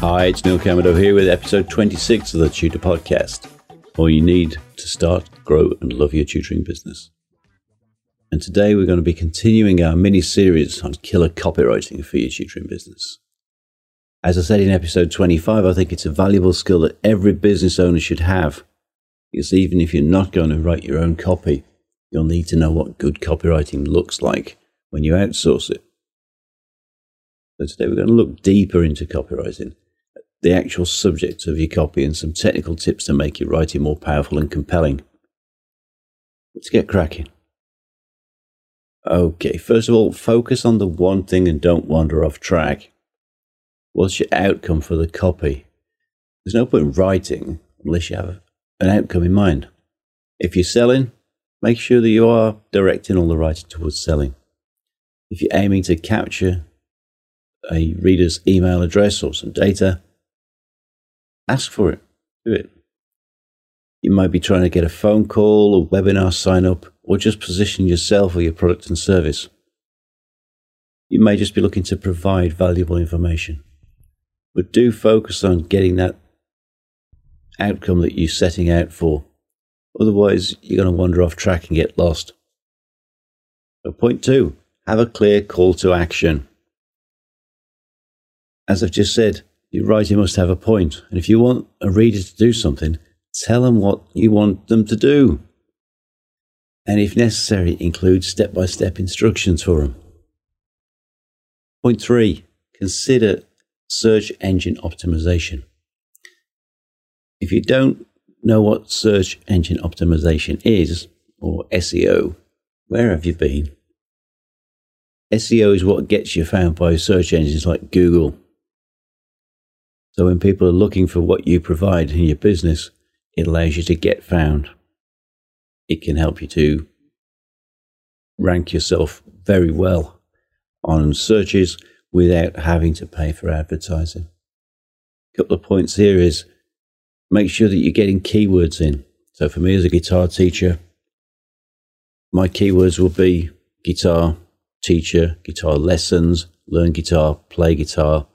Hi, it's Neil Camerado here with episode 26 of the Tutor Podcast. All you need to start, grow, and love your tutoring business. And today we're going to be continuing our mini series on killer copywriting for your tutoring business. As I said in episode 25, I think it's a valuable skill that every business owner should have. Because even if you're not going to write your own copy, you'll need to know what good copywriting looks like when you outsource it. So today we're going to look deeper into copywriting the actual subject of your copy and some technical tips to make your writing more powerful and compelling. Let's get cracking. Okay, first of all, focus on the one thing and don't wander off track. What's your outcome for the copy? There's no point in writing unless you have an outcome in mind. If you're selling, make sure that you are directing all the writing towards selling. If you're aiming to capture a reader's email address or some data, Ask for it. Do it. You might be trying to get a phone call or webinar sign up or just position yourself or your product and service. You may just be looking to provide valuable information. But do focus on getting that outcome that you're setting out for. Otherwise, you're going to wander off track and get lost. So point two, have a clear call to action. As I've just said, your writing must have a point. And if you want a reader to do something, tell them what you want them to do. And if necessary, include step by step instructions for them. Point three, consider search engine optimization. If you don't know what search engine optimization is, or SEO, where have you been? SEO is what gets you found by search engines like Google, so when people are looking for what you provide in your business, it allows you to get found. It can help you to rank yourself very well on searches without having to pay for advertising. A couple of points here is make sure that you're getting keywords in. So for me as a guitar teacher, my keywords will be guitar, teacher, guitar lessons, learn guitar, play guitar,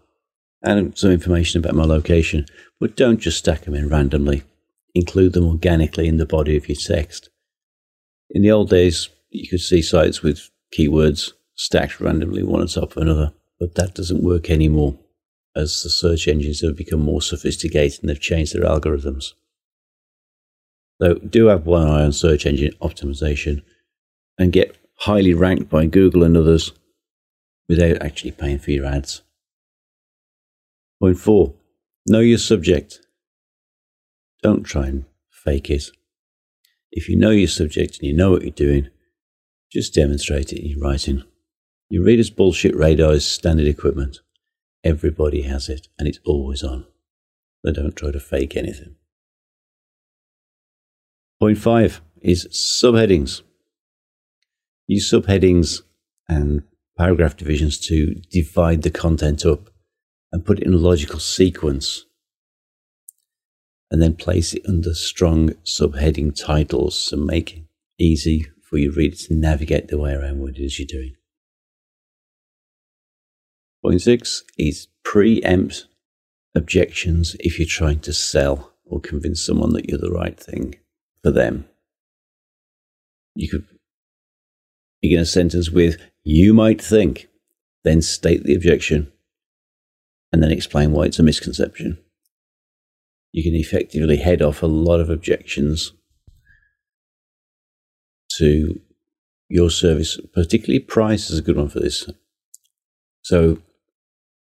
and some information about my location, but don't just stack them in randomly. Include them organically in the body of your text. In the old days, you could see sites with keywords stacked randomly one on top of another, but that doesn't work anymore as the search engines have become more sophisticated and they've changed their algorithms. So do have one eye on search engine optimization and get highly ranked by Google and others without actually paying for your ads. Point four, know your subject. Don't try and fake it. If you know your subject and you know what you're doing, just demonstrate it in writing. Your reader's bullshit radar is standard equipment. Everybody has it and it's always on. So don't try to fake anything. Point five is subheadings. Use subheadings and paragraph divisions to divide the content up and put it in a logical sequence and then place it under strong subheading titles to make it easy for your reader to navigate the way around what it is you're doing. Point six is preempt objections if you're trying to sell or convince someone that you're the right thing for them. You could begin a sentence with, you might think, then state the objection and then explain why it's a misconception. You can effectively head off a lot of objections to your service, particularly price is a good one for this. So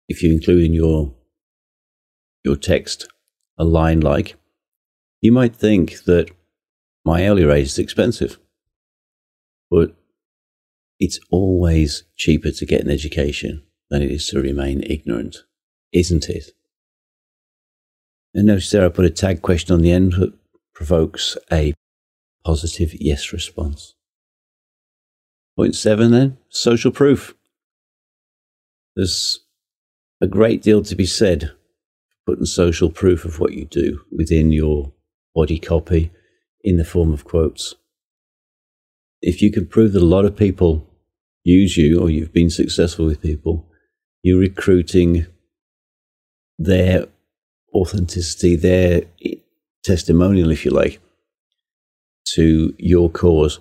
if you include in your your text a line like, you might think that my hourly rate is expensive, but it's always cheaper to get an education than it is to remain ignorant isn't it? And notice there I put a tag question on the end that provokes a positive yes response. Point seven then, social proof. There's a great deal to be said for putting social proof of what you do within your body copy in the form of quotes. If you can prove that a lot of people use you or you've been successful with people, you're recruiting their authenticity, their testimonial, if you like, to your cause.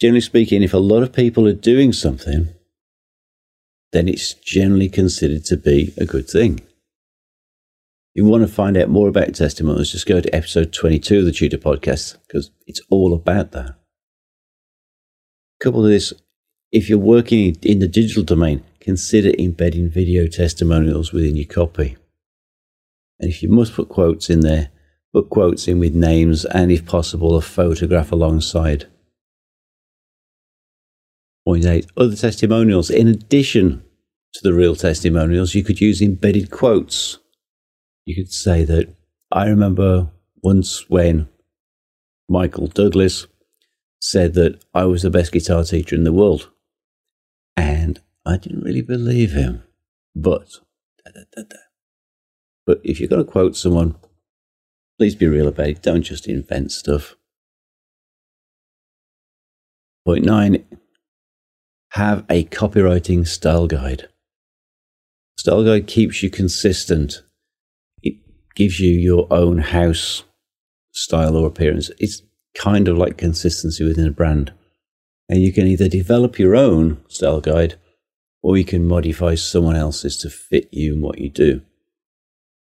Generally speaking, if a lot of people are doing something, then it's generally considered to be a good thing. If you want to find out more about testimonials, just go to episode 22 of the Tutor Podcast because it's all about that. Couple of this, if you're working in the digital domain, consider embedding video testimonials within your copy. And if you must put quotes in there, put quotes in with names and, if possible, a photograph alongside. Point eight, other testimonials. In addition to the real testimonials, you could use embedded quotes. You could say that I remember once when Michael Douglas said that I was the best guitar teacher in the world. And I didn't really believe him. But, da, da, da, but if you're going to quote someone, please be real about it. Don't just invent stuff. Point nine have a copywriting style guide. Style guide keeps you consistent. It gives you your own house style or appearance. It's kind of like consistency within a brand. And you can either develop your own style guide or you can modify someone else's to fit you and what you do.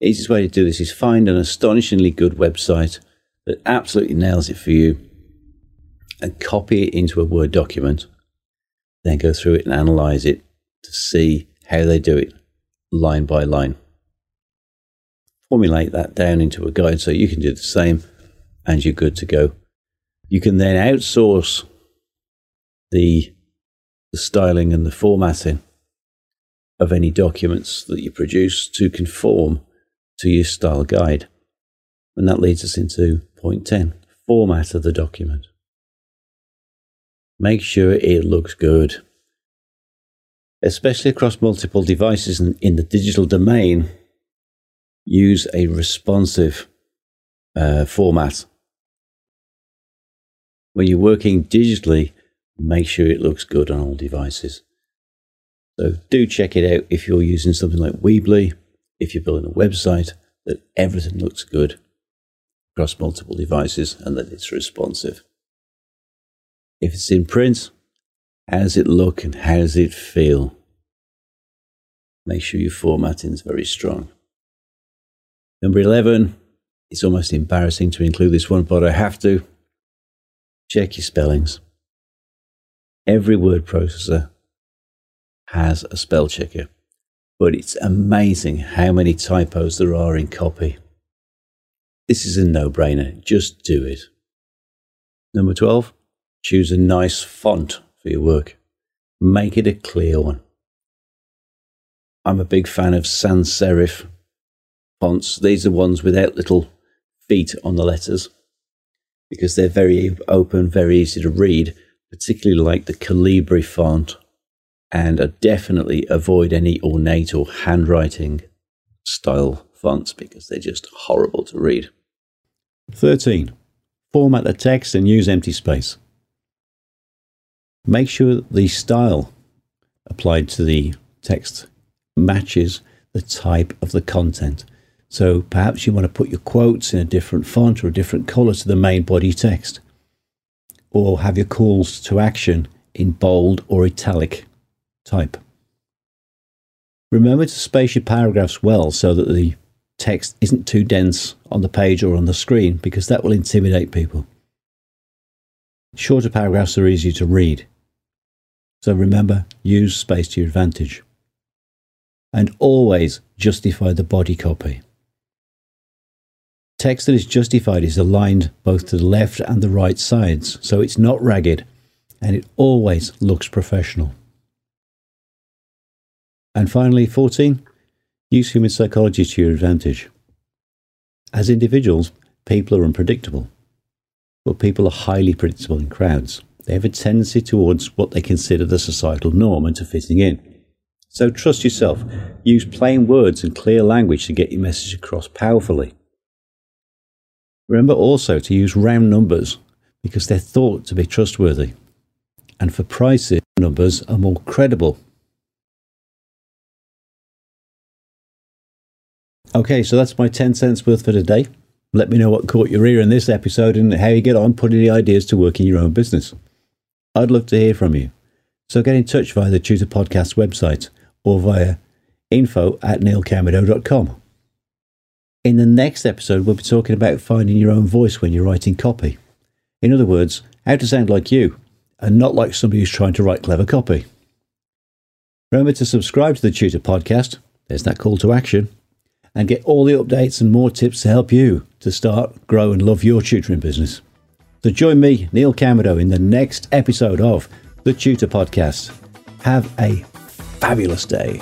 Easiest way to do this is find an astonishingly good website that absolutely nails it for you and copy it into a Word document then go through it and analyze it to see how they do it line by line. Formulate that down into a guide so you can do the same and you're good to go. You can then outsource the, the styling and the formatting of any documents that you produce to conform to your style guide. And that leads us into point 10 format of the document. Make sure it looks good. Especially across multiple devices and in the digital domain, use a responsive uh, format. When you're working digitally, make sure it looks good on all devices. So do check it out if you're using something like Weebly, if you're building a website, that everything looks good across multiple devices and that it's responsive. If it's in print, how does it look and how does it feel? Make sure your formatting is very strong. Number 11, it's almost embarrassing to include this one, but I have to. Check your spellings. Every word processor has a spell checker, but it's amazing how many typos there are in copy. This is a no brainer. Just do it. Number 12, Choose a nice font for your work. Make it a clear one. I'm a big fan of sans serif fonts. These are ones without little feet on the letters because they're very open, very easy to read, particularly like the Calibri font. And definitely avoid any ornate or handwriting style fonts because they're just horrible to read. 13. Format the text and use empty space. Make sure the style applied to the text matches the type of the content. So perhaps you want to put your quotes in a different font or a different color to the main body text, or have your calls to action in bold or italic type. Remember to space your paragraphs well so that the text isn't too dense on the page or on the screen because that will intimidate people. Shorter paragraphs are easier to read. So remember, use space to your advantage. And always justify the body copy. Text that is justified is aligned both to the left and the right sides, so it's not ragged and it always looks professional. And finally, 14, use human psychology to your advantage. As individuals, people are unpredictable, but people are highly predictable in crowds. They have a tendency towards what they consider the societal norm and to fitting in. So trust yourself. Use plain words and clear language to get your message across powerfully. Remember also to use round numbers because they're thought to be trustworthy. And for prices, numbers are more credible. Okay, so that's my 10 cents worth for today. Let me know what caught your ear in this episode and how you get on putting the ideas to work in your own business. I'd love to hear from you. So get in touch via the Tutor Podcast website or via info at neilcamerado.com. In the next episode, we'll be talking about finding your own voice when you're writing copy. In other words, how to sound like you and not like somebody who's trying to write clever copy. Remember to subscribe to the Tutor Podcast. There's that call to action. And get all the updates and more tips to help you to start, grow, and love your tutoring business. So join me, Neil Camerado, in the next episode of the Tutor Podcast. Have a fabulous day.